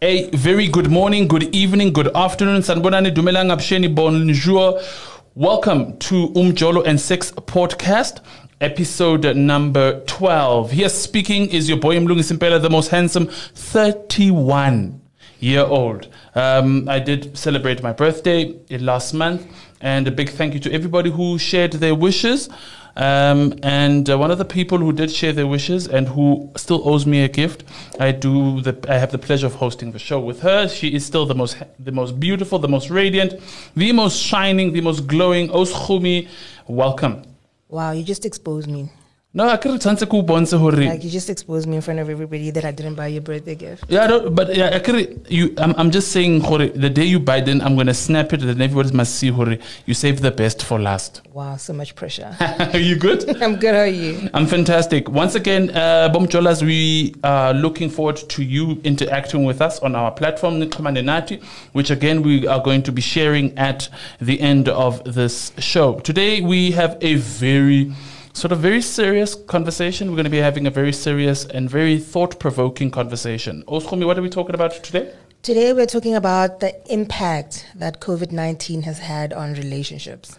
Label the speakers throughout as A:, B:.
A: A very good morning, good evening, good afternoon. Sanbonani dumelang absheni bonjour. Welcome to Umjolo and Sex podcast, episode number 12. Here speaking is your boy Mlungi Simpela, the most handsome 31 year old. Um, I did celebrate my birthday last month, and a big thank you to everybody who shared their wishes. Um, and uh, one of the people who did share their wishes and who still owes me a gift, I do the, I have the pleasure of hosting the show with her. She is still the most, the most beautiful, the most radiant, the most shining, the most glowing. Oshumi, welcome.
B: Wow, you just exposed me.
A: No, I can't tshwantse ke o bontshe hore
B: Like you just exposed me in front of everybody that I didn't buy your birthday gift.
A: Yeah, I don't, but yeah, I can't, you. I'm, I'm just saying, hore, the day you buy, then I'm gonna snap it, and everybody must see, hore, you save the best for last.
B: Wow, so much pressure.
A: are you good?
B: I'm good. How are you?
A: I'm fantastic. Once again, uh, Bom Jolas, we are looking forward to you interacting with us on our platform, Nati, which again we are going to be sharing at the end of this show. Today we have a very sort of very serious conversation. We're going to be having a very serious and very thought provoking conversation. Oskumi, what are we talking about today?
B: Today we're talking about the impact that COVID 19 has had on relationships.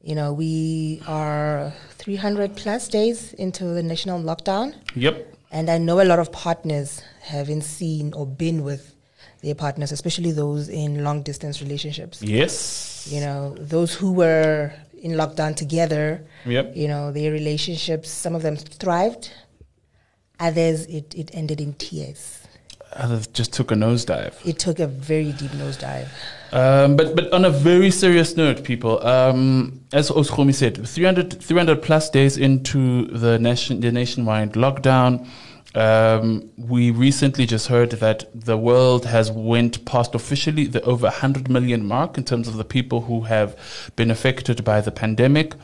B: You know, we are 300 plus days into the national lockdown.
A: Yep.
B: And I know a lot of partners haven't seen or been with their partners, especially those in long distance relationships.
A: Yes.
B: You know, those who were in lockdown together,
A: Yep.
B: you know, their relationships, some of them thrived, others it, it ended in tears.
A: Others just took a nosedive.
B: It took a very deep nosedive.
A: Um, but but on a very serious note, people, um, as Oskomi said, 300, 300 plus days into the nation the nationwide lockdown, um, we recently just heard that the world has went past officially the over 100 million mark in terms of the people who have been affected by the pandemic.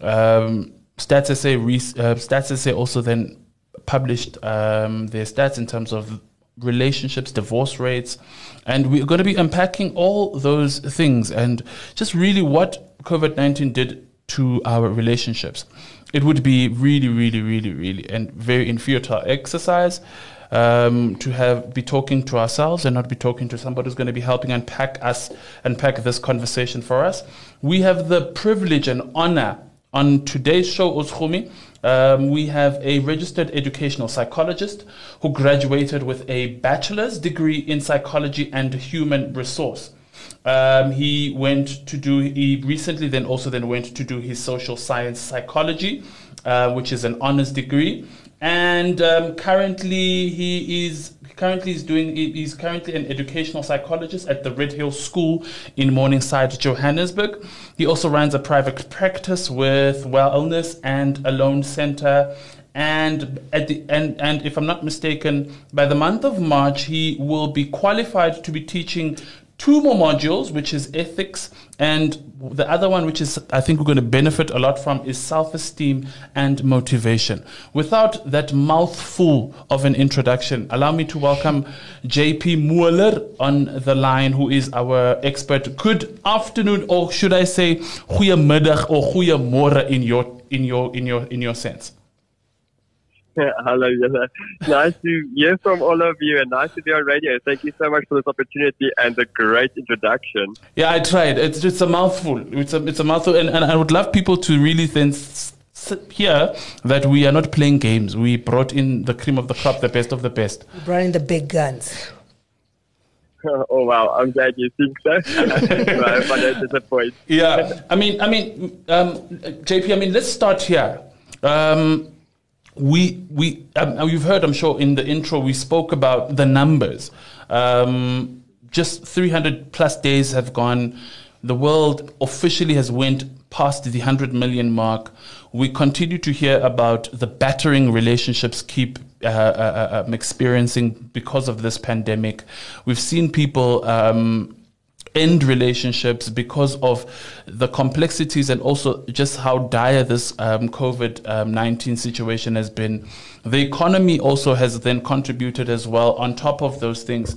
A: Um, Stats SA, re- uh, Stats SA also then published um, their stats in terms of relationships, divorce rates, and we're going to be unpacking all those things and just really what COVID 19 did to our relationships. It would be really, really, really, really, and very infutile exercise um, to have be talking to ourselves and not be talking to somebody who's going to be helping unpack us, unpack this conversation for us. We have the privilege and honor on today's show, Oshumi, um, we have a registered educational psychologist who graduated with a bachelor's degree in psychology and human resource. Um, he went to do, he recently then also then went to do his social science psychology, uh, which is an honors degree. And um, currently he is currently is doing he's currently an educational psychologist at the Red Hill School in Morningside, Johannesburg. He also runs a private practice with Wellness and Alone Center. And at the and, and if I'm not mistaken, by the month of March, he will be qualified to be teaching two more modules, which is ethics, and the other one, which is I think we're going to benefit a lot from, is self-esteem and motivation. Without that mouthful of an introduction, allow me to welcome JP Moller on the line, who is our expert. Good afternoon, or should I say, goeiemiddag or goeiemorgen in your in your in your in your sense.
C: Hello, Jelle. Nice to hear from all of you and nice to be on radio. Thank you so much for this opportunity and a great introduction.
A: Yeah, I tried. It's just a mouthful. It's a, it's a mouthful. And, and I would love people to really then s- s- hear that we are not playing games. We brought in the cream of the crop, the best of the best.
B: We brought in the big guns.
C: oh, wow. I'm glad you think so. I hope I don't disappoint.
A: Yeah, I mean, I mean, um, JP. I mean, let's start here. Um, we we um, you've heard, I'm sure, in the intro we spoke about the numbers. Um, just 300 plus days have gone. The world officially has went past the 100 million mark. We continue to hear about the battering relationships keep uh, uh, uh, experiencing because of this pandemic. We've seen people um, end relationships because of the complexities and also just how dire this um, COVID 19 situation has been. The economy also has then contributed as well on top of those things.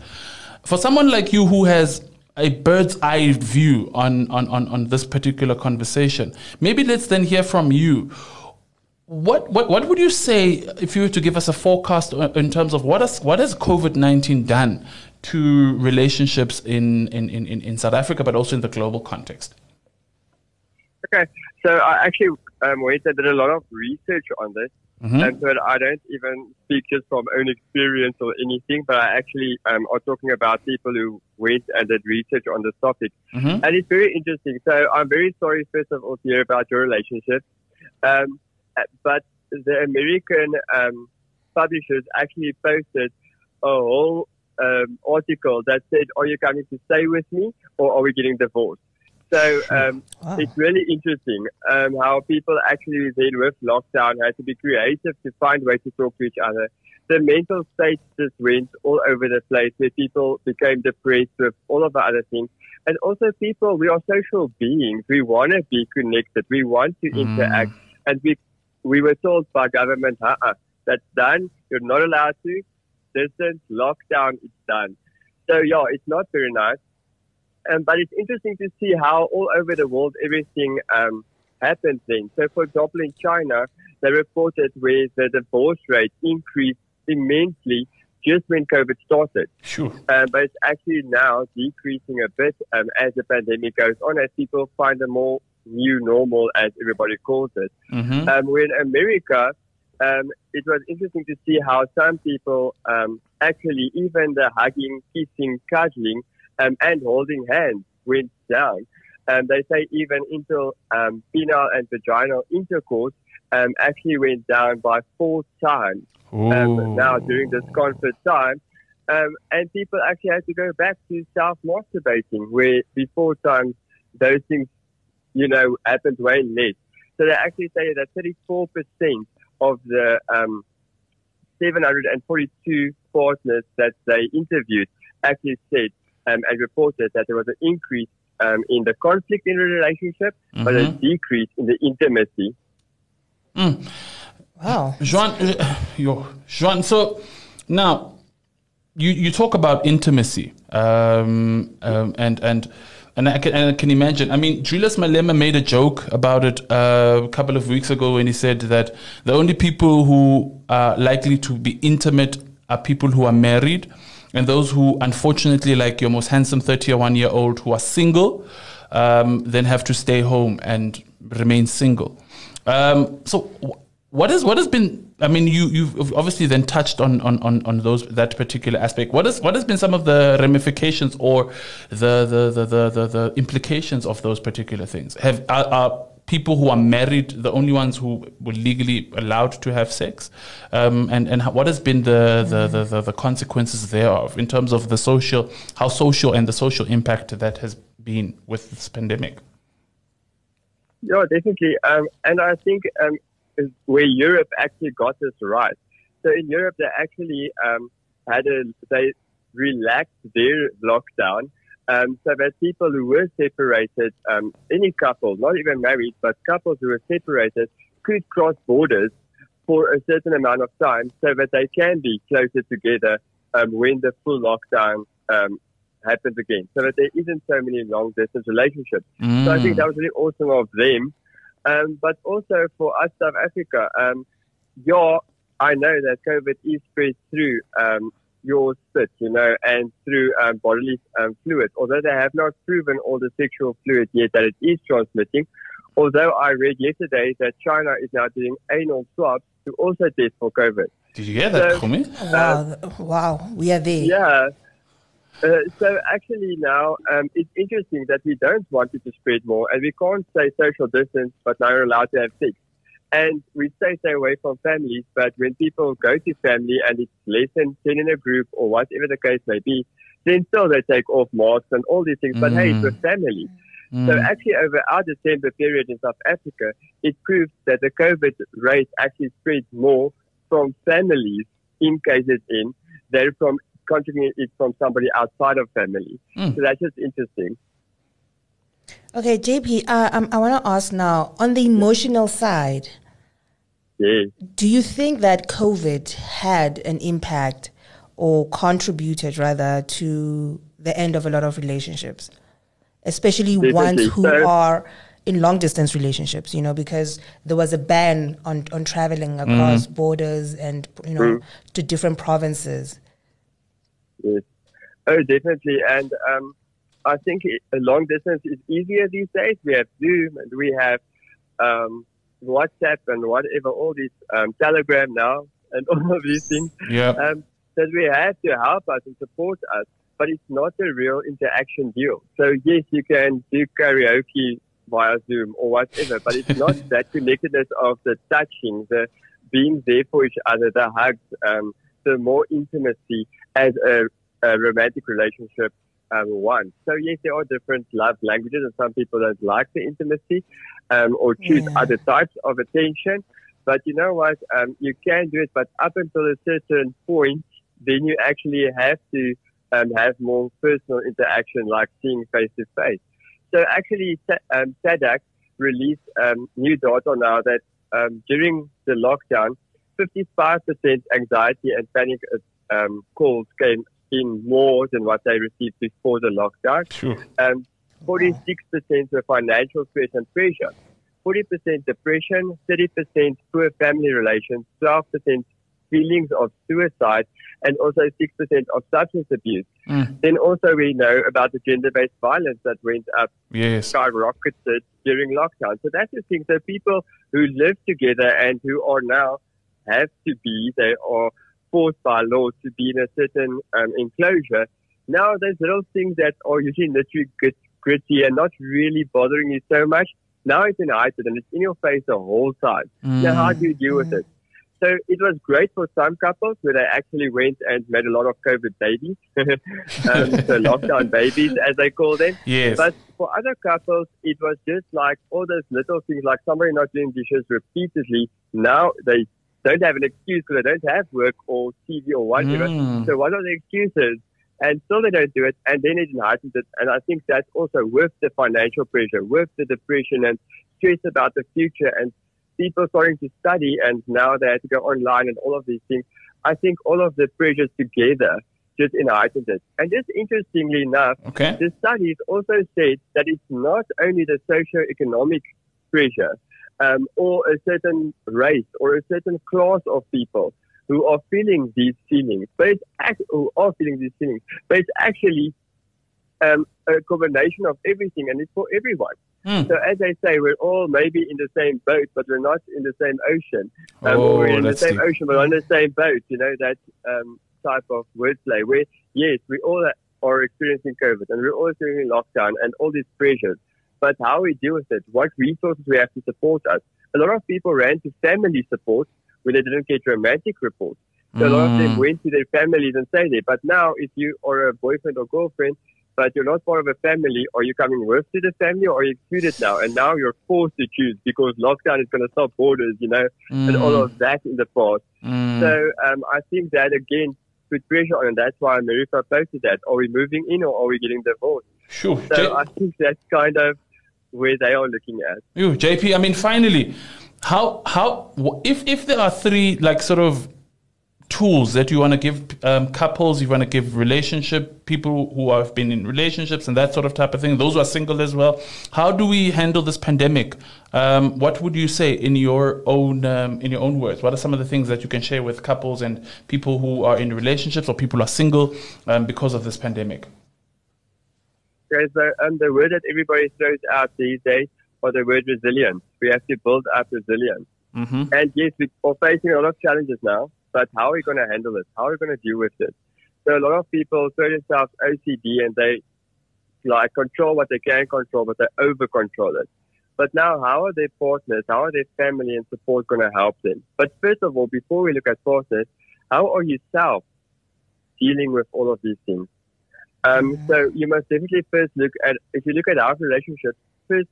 A: For someone like you who has a bird's eye view on, on, on, on this particular conversation, maybe let's then hear from you. what, what what would you say if you were to give us a forecast in terms of what has what has COVID nineteen done to relationships in, in, in, in South Africa, but also in the global context?
C: Okay, so I actually um, went and did a lot of research on this, mm-hmm. and so I don't even speak just from own experience or anything, but I actually um, are talking about people who went and did research on this topic, mm-hmm. and it's very interesting. So I'm very sorry, first of all, to hear about your relationship. Um, but the American um, publishers actually posted a whole um, article that said, "Are you coming to stay with me, or are we getting divorced?" So um, wow. it's really interesting um, how people actually then with lockdown had to be creative to find ways to talk to each other. The mental state just went all over the place where people became depressed with all of the other things. And also people, we are social beings. We want to be connected. We want to mm. interact. And we we were told by government, uh-uh, that's done. You're not allowed to. Distance, lockdown, it's done. So yeah, it's not very nice. Um, but it's interesting to see how all over the world everything um, happens then. So for example, in China, they reported where the divorce rate increased immensely just when COVID started.
A: Sure.
C: Um, but it's actually now decreasing a bit um, as the pandemic goes on, as people find a more new normal, as everybody calls it. Mm-hmm. Um, when America, um, it was interesting to see how some people um, actually, even the hugging, kissing, cuddling, um, and holding hands went down. And they say even into um, penile and vaginal intercourse um, actually went down by four times now during this conflict time. and people actually had to go back to self masturbating, where before times those things you know, happened way less. So they actually say that 34% of the um, 742 partners that they interviewed actually said um, and reported that there was an increase um, in the conflict in the relationship, mm-hmm. but a mm-hmm. decrease in the intimacy.
A: Mm. Wow. Joan, uh, Joan, so now you, you talk about intimacy um, um, and, and and I can, and I can imagine. I mean, Julius Malema made a joke about it uh, a couple of weeks ago when he said that the only people who are likely to be intimate are people who are married, and those who, unfortunately, like your most handsome 31 year old who are single, um, then have to stay home and remain single. Um, so, what is what has been? I mean, you you've obviously then touched on on on, on those that particular aspect. What is what has been some of the ramifications or the the the the, the, the implications of those particular things? Have are, are, people who are married the only ones who were legally allowed to have sex? Um, and and what has been the, the, the, the, the consequences thereof in terms of the social how social and the social impact that has been with this pandemic?
C: Yeah, definitely. Um, and I think um, where Europe actually got this right. So in Europe, they actually um, had a they relaxed their lockdown um, so that people who were separated, um, any couple, not even married, but couples who were separated, could cross borders for a certain amount of time, so that they can be closer together um, when the full lockdown um, happens again. So that there isn't so many long distance relationships. Mm. So I think mm. that was really awesome of them. Um, but also for us, South Africa, um, yeah, I know that COVID is spread through um, your spit, you know, and through um, bodily um, fluids. Although they have not proven all the sexual fluid yet that it is transmitting. Although I read yesterday that China is now doing anal swabs to also test for COVID.
A: Did you hear that,
B: so, Wow, wow, we are there.
C: Yeah. Uh, so actually now um, it's interesting that we don't want it to spread more and we can't say social distance but now we're allowed to have sex. And we say stay away from families, but when people go to family and it's less than 10 in a group or whatever the case may be, then still they take off masks and all these things. Mm. But hey, it's a family. Mm. So actually over our December period in South Africa, it proves that the COVID rate actually spreads more from families in cases in than from contracting it from somebody outside of family. Mm. So that's just interesting.
B: Okay, JP, uh, um, I want to ask now on the emotional side.
C: Yes.
B: Do you think that COVID had an impact or contributed rather to the end of a lot of relationships, especially Definitely. ones who so, are in long distance relationships, you know, because there was a ban on, on traveling across mm. borders and, you know, mm. to different provinces.
C: Yes. Oh, definitely. And um, I think a long distance is easier these days. We have Zoom and we have um, WhatsApp and whatever, all these um, Telegram now and all of these things.
A: Yeah. Um,
C: that we have to help us and support us, but it's not a real interaction deal. So yes, you can do karaoke via Zoom or whatever, but it's not that connectedness of the touching, the being there for each other, the hugs, um, the more intimacy as a, a romantic relationship um, wants. So yes, there are different love languages, and some people don't like the intimacy um, or choose yeah. other types of attention. But you know what? Um, you can do it, but up until a certain point, then you actually have to um, have more personal interaction, like seeing face to face. So actually, um, released um, new data now that um, during the lockdown, 55% anxiety and panic um, calls came in more than what they received before the lockdown.
A: Sure.
C: Um, 46% were financial stress and pressure. 40% depression, 30% poor family relations, 12% feelings of suicide, and also 6% of substance abuse. Mm. Then also we know about the gender-based violence that went up,
A: yes.
C: skyrocketed during lockdown. So that's the thing. So people who live together and who are now have to be, they are forced by law to be in a certain um, enclosure. Now there's little things that are usually nitty gritty and not really bothering you so much. Now it's in heightened and it's in your face the whole time. Mm. Now how do you deal with it? So it was great for some couples where they actually went and made a lot of COVID babies, um, so lockdown babies as they call them.
A: Yes.
C: But for other couples, it was just like all those little things, like somebody not doing dishes repeatedly. Now they don't have an excuse because they don't have work or TV or whatever. Mm. So what are the excuses? And still they don't do it, and then it heightens it. And I think that's also with the financial pressure, with the depression and stress about the future and people starting to study and now they have to go online and all of these things. I think all of the pressures together just enlightened it. And just interestingly enough,
A: okay.
C: the studies also said that it's not only the socio-economic pressure um, or a certain race or a certain class of people who are feeling these feelings, but it's act- who are feeling these feelings, but it's actually um, a combination of everything and it's for everyone. Mm. So as I say, we're all maybe in the same boat, but we're not in the same ocean.
A: Um, oh,
C: we're in the same
A: deep.
C: ocean, but on the same boat. You know that um, type of wordplay. Where yes, we all are experiencing COVID, and we're all experiencing lockdown and all these pressures. But how we deal with it, what resources we have to support us. A lot of people ran to family support when they didn't get romantic reports. So mm. a lot of them hmm. went to their families and stayed there. But now, if you are a boyfriend or girlfriend but you're not part of a family. Are you coming with to the family or are you excluded now? And now you're forced to choose because lockdown is going to stop borders, you know, mm. and all of that in the past. Mm. So um, I think that again put pressure on, and that's why America posted that. Are we moving in or are we getting divorced?
A: Sure.
C: So J- I think that's kind of where they are looking at.
A: You, JP. I mean, finally, how how if if there are three like sort of tools that you want to give um, couples, you want to give relationship people who have been in relationships and that sort of type of thing. Those who are single as well. How do we handle this pandemic? Um, what would you say in your own um, in your own words? What are some of the things that you can share with couples and people who are in relationships or people who are single um, because of this pandemic?
C: Um, the word that everybody throws out these days are the word resilience. We have to build up resilience. Mm-hmm. And yes, we are facing a lot of challenges now but how are we going to handle it? How are we going to deal with it? So a lot of people throw themselves OCD and they like control what they can control, but they over control it. But now, how are their partners, how are their family and support going to help them? But first of all, before we look at partners, how are you self dealing with all of these things? Um, mm-hmm. So you must definitely first look at, if you look at our relationships, first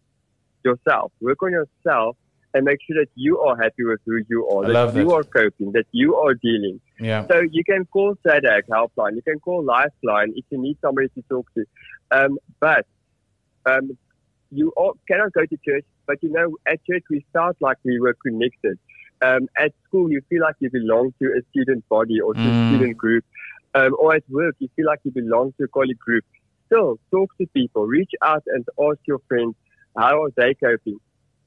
C: yourself, work on yourself and make sure that you are happy with who you are, that you are coping, that you are dealing.
A: Yeah.
C: So you can call SADAG helpline, you can call Lifeline if you need somebody to talk to. Um, but um, you all cannot go to church, but you know, at church we start like we were connected. Um, at school, you feel like you belong to a student body or to mm. a student group. Um, or at work, you feel like you belong to a colleague group. Still, talk to people, reach out and ask your friends, how are they coping?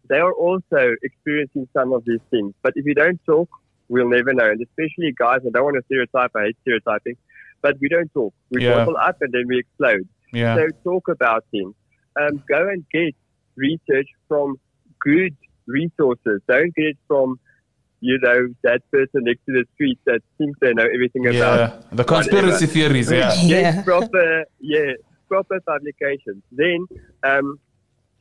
C: They are also experiencing some of these things. But if you don't talk, we'll never know. And especially guys, I don't want to stereotype, I hate stereotyping, but we don't talk. We
A: Yeah.
C: bottle up and then we explode.
A: Yeah.
C: So talk about things. Um, go and get research from good resources. Don't get it from, you know, that person next to the street that thinks they know everything about
A: Yeah. The conspiracy
C: whatever.
A: theories. Yeah.
B: Yeah.
C: Get proper, yeah, proper publications. Then, um,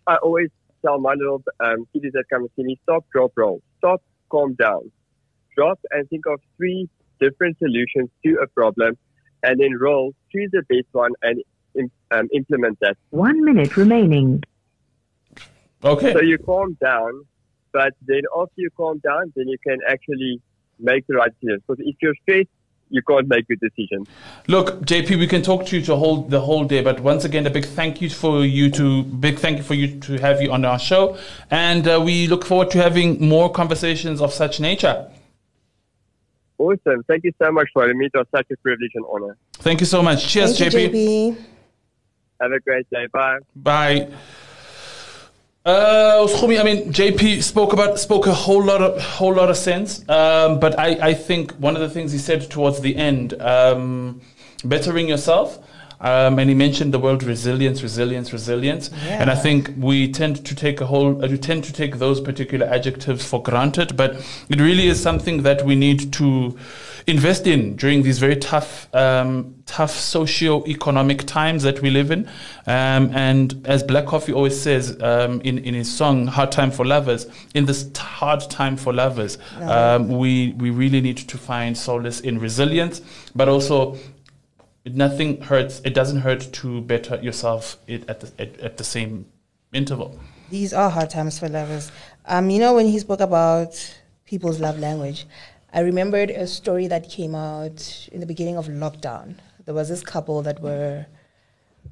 C: I always tell my little um, kiddies that come to see me, stop, drop, roll. Stop, calm down. Drop and think of three different solutions to a problem and then roll, choose the best one and um, implement that.
D: One minute remaining.
A: Okay.
C: So you calm down, but then after you calm down, then you can actually make the right decisions. Because if you're stressed, you can't make good decisions.
A: Look, JP, we can talk to you to hold the whole day, but once again, a big thank you for you to big thank you for you to have you on our show, and uh, we look forward to having more conversations of such nature.
C: Awesome. Thank you so much for having me. It was such a privilege and honor.
A: Thank you so much. Cheers,
B: Thank you,
A: JP.
B: JP.
C: Have a great day. Bye.
A: Bye. Uh, Schumi, I mean, JP spoke about spoke a whole lot of whole lot of sense. Um, but I, I think one of the things he said towards the end, um, bettering yourself. Um, and he mentioned the word resilience, resilience, resilience. Yeah. And I think we tend to take a whole, uh, we tend to take those particular adjectives for granted, but it really is something that we need to invest in during these very tough, um, tough socio-economic times that we live in. Um, and as Black Coffee always says um, in, in his song, Hard Time for Lovers, in this t- hard time for lovers, um, we, we really need to find solace in resilience, but also nothing hurts. It doesn't hurt to better yourself it, at, the, at, at the same interval.
B: These are hard times for lovers. Um, you know, when he spoke about people's love language, I remembered a story that came out in the beginning of lockdown. There was this couple that were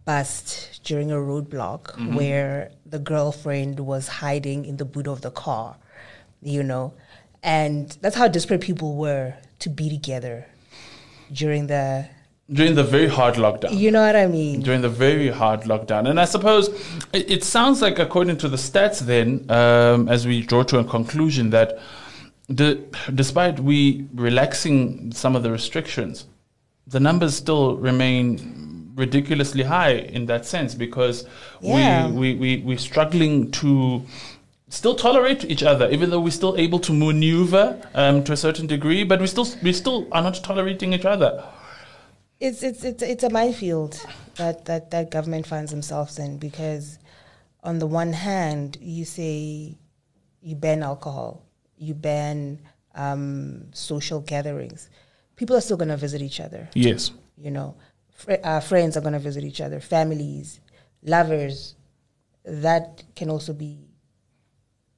B: bust during a roadblock where the girlfriend was hiding in the boot of the car, you know, and that's how desperate people were to be together during the,
A: During the very hard lockdown.
B: you know what I mean?
A: during the very hard lockdown. And I suppose it, it sounds like, according to the stats, then, um, as we draw to a conclusion, that the, despite we relaxing some of the restrictions, the numbers still remain ridiculously high in that sense because
B: Yeah.
A: we, we, we, we're struggling to still tolerate each other, even though we're still able to maneuver um, to a certain degree, but we still, we still are not tolerating each other.
B: it's it's it's it's a minefield that that that government finds themselves in because on the one hand you say you ban alcohol you ban um, social gatherings people are still going to visit each other
A: Yes.
B: you know Fr- uh, friends are going to visit each other families lovers that can also be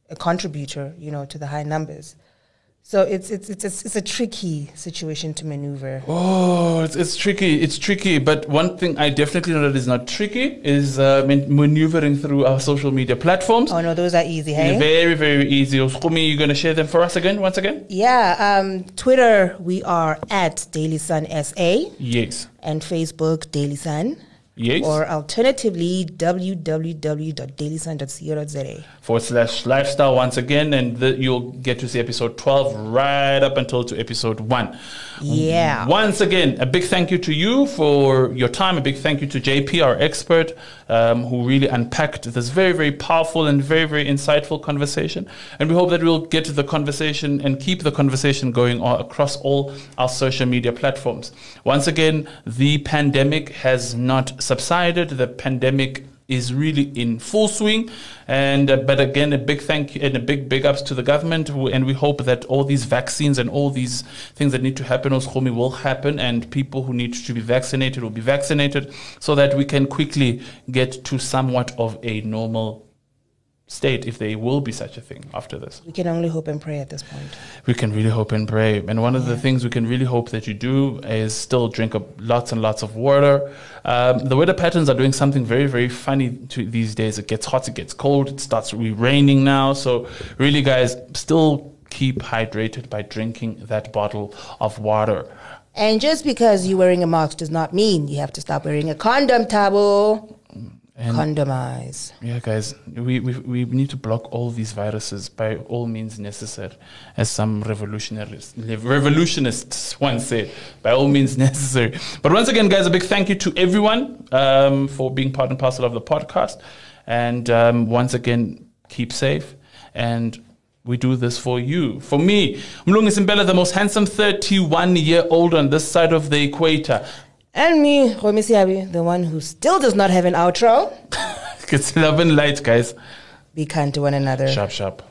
B: a contributor you know to the high numbers so it's it's it's it's, it's a tricky situation to maneuver
A: Oh, it's, it's tricky. It's tricky. But one thing I definitely know that is not tricky is uh, man- maneuvering through our social media platforms.
B: Oh no, those are easy, hey?
A: Very, very easy. Skumi, you're going to share them for us again, once again?
B: Yeah, um, Twitter, we are at Daily Sun SA
A: Yes.
B: and Facebook, Daily Sun.
A: Yes.
B: Or alternatively, www.dailysun.co.za.
A: Forward slash lifestyle once again. And the, you'll get to see episode 12 right up until to episode 1.
B: Yeah.
A: Once again, a big thank you to you for your time. A big thank you to JP, our expert, um, who really unpacked this very, very powerful and very, very insightful conversation. And we hope that we'll get to the conversation and keep the conversation going all, across all our social media platforms. Once again, the pandemic has not subsided. The pandemic is really in full swing. And uh, but again, a big thank you and a big big ups to the government. And we hope that all these vaccines and all these things that need to happen, Oshomi, will happen, and people who need to be vaccinated will be vaccinated, so that we can quickly get to somewhat of a normal state, if there will be such a thing after this.
B: We can only hope and pray at this point.
A: We can really hope and pray. And one of the things we can really hope that you do is still drink up lots and lots of water. Um, the weather patterns are doing something very, very funny to these days. It gets hot, it gets cold, it starts re- raining now. So, really, guys, still keep hydrated by drinking that bottle of water.
B: And just because you're wearing a mask does not mean you have to stop wearing a condom, Tabo.
A: And
B: Condomize.
A: yeah, guys, we, we we need to block all these viruses by all means necessary, as some revolutionaries revolutionists once said. By all means necessary. But once again, guys, a big thank you to everyone um, for being part and parcel of the podcast. And um, once again, keep safe. And we do this for you. For me, Mlungi Simbela, the most handsome 31 year old on this side of the equator.
B: And me, Romy Siabi, the one who still does not have an outro.
A: It's 11 light, guys.
B: Be kind to one another.
A: Sharp, sharp.